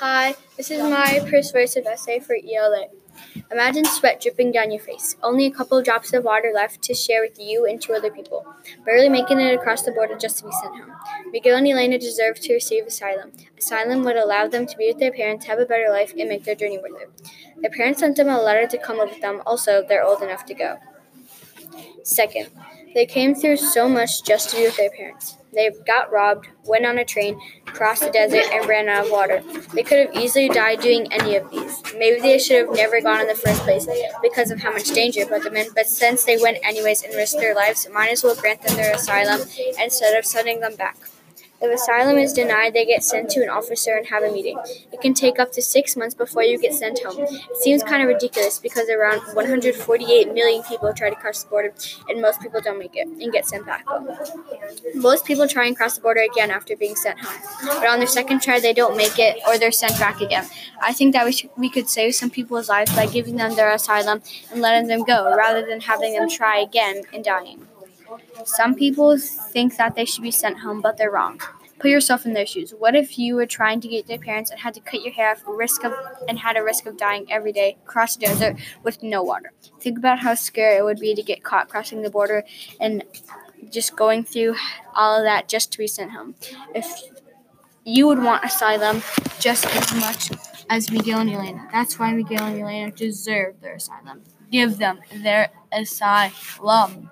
Hi, this is my persuasive essay for ELA. Imagine sweat dripping down your face, only a couple drops of water left to share with you and two other people, barely making it across the border just to be sent home. Miguel and Elena deserve to receive asylum. Asylum would allow them to be with their parents, have a better life, and make their journey worth it. Their parents sent them a letter to come live with them, also, they're old enough to go. Second, they came through so much just to be with their parents. They got robbed, went on a train, crossed the desert, and ran out of water. They could have easily died doing any of these. Maybe they should have never gone in the first place because of how much danger put them in, but since they went anyways and risked their lives, might as well grant them their asylum instead of sending them back. If asylum is denied, they get sent to an officer and have a meeting. It can take up to six months before you get sent home. It seems kind of ridiculous because around 148 million people try to cross the border, and most people don't make it and get sent back home. Most people try and cross the border again after being sent home, but on their second try, they don't make it or they're sent back again. I think that we, we could save some people's lives by giving them their asylum and letting them go rather than having them try again and dying. Some people think that they should be sent home, but they're wrong. Put yourself in their shoes. What if you were trying to get their parents and had to cut your hair off, risk of and had a risk of dying every day, cross the desert with no water? Think about how scary it would be to get caught crossing the border and just going through all of that just to be sent home. If you would want asylum just as much as Miguel and Elena. That's why Miguel and Elena deserve their asylum. Give them their asylum.